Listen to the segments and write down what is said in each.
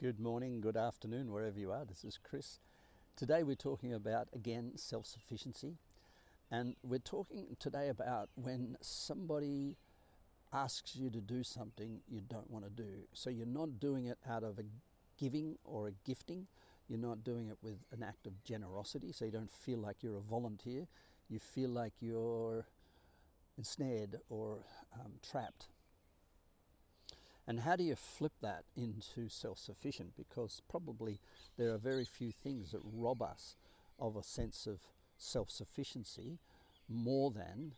Good morning, good afternoon, wherever you are. This is Chris. Today we're talking about again self sufficiency, and we're talking today about when somebody asks you to do something you don't want to do. So you're not doing it out of a giving or a gifting, you're not doing it with an act of generosity, so you don't feel like you're a volunteer, you feel like you're ensnared or um, trapped. And how do you flip that into self sufficient? Because probably there are very few things that rob us of a sense of self sufficiency more than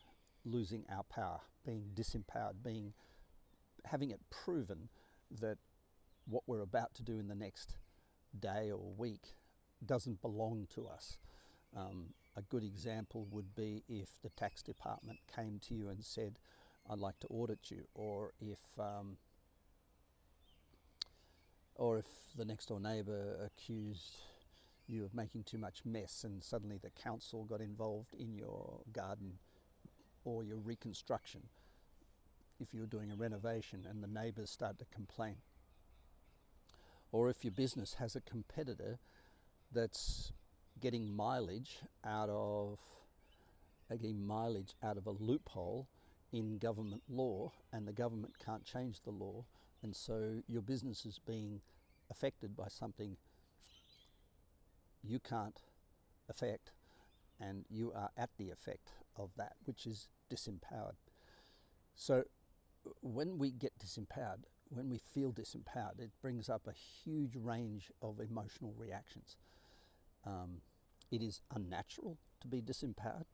losing our power, being disempowered, being having it proven that what we're about to do in the next day or week doesn't belong to us. Um, a good example would be if the tax department came to you and said, I'd like to audit you, or if um, or if the next door neighbour accused you of making too much mess and suddenly the council got involved in your garden or your reconstruction, if you're doing a renovation and the neighbours start to complain, or if your business has a competitor that's getting mileage out of getting mileage out of a loophole in government law and the government can't change the law and so your business is being affected by something you can't affect and you are at the effect of that which is disempowered. So when we get disempowered when we feel disempowered it brings up a huge range of emotional reactions. Um, it is unnatural to be disempowered.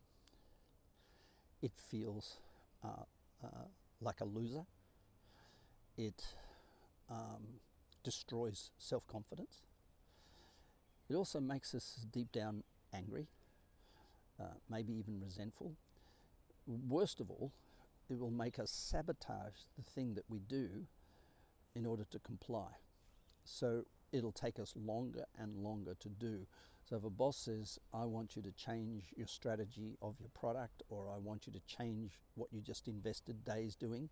It feels uh, uh, like a loser. It um, destroys self confidence. It also makes us deep down angry, uh, maybe even resentful. Worst of all, it will make us sabotage the thing that we do in order to comply. So it'll take us longer and longer to do. So if a boss says, I want you to change your strategy of your product, or I want you to change what you just invested days doing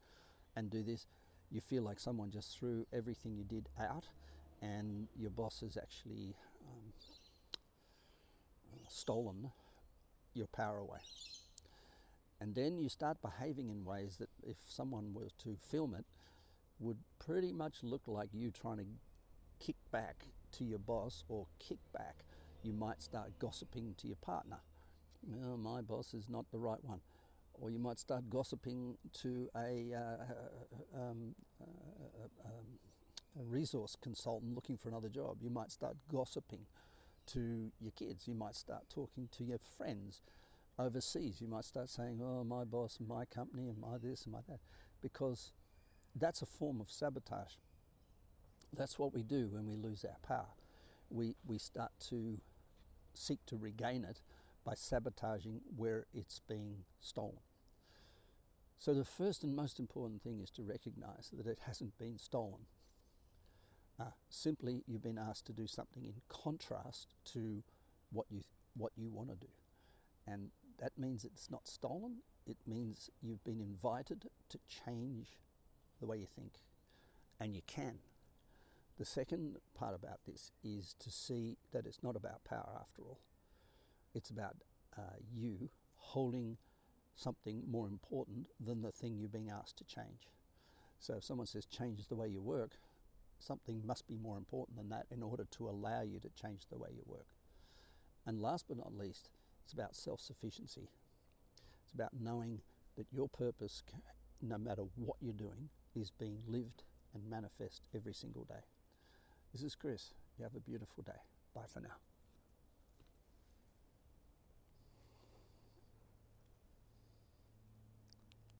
and do this, you feel like someone just threw everything you did out, and your boss has actually um, stolen your power away. And then you start behaving in ways that, if someone were to film it, would pretty much look like you trying to kick back to your boss or kick back, you might start gossiping to your partner. My boss is not the right one. Or you might start gossiping to a, uh, uh um, uh, um, a resource consultant looking for another job. You might start gossiping to your kids. You might start talking to your friends overseas. You might start saying, oh, my boss, my company, and my this and my that, because that's a form of sabotage. That's what we do when we lose our power. We, we start to seek to regain it by sabotaging where it's being stolen. So, the first and most important thing is to recognize that it hasn't been stolen. Uh, simply, you've been asked to do something in contrast to what you, what you want to do. And that means it's not stolen, it means you've been invited to change the way you think. And you can. The second part about this is to see that it's not about power after all. It's about uh, you holding something more important than the thing you're being asked to change. So if someone says change the way you work, something must be more important than that in order to allow you to change the way you work. And last but not least, it's about self sufficiency. It's about knowing that your purpose, no matter what you're doing, is being lived and manifest every single day. This is Chris. You have a beautiful day. Bye for now.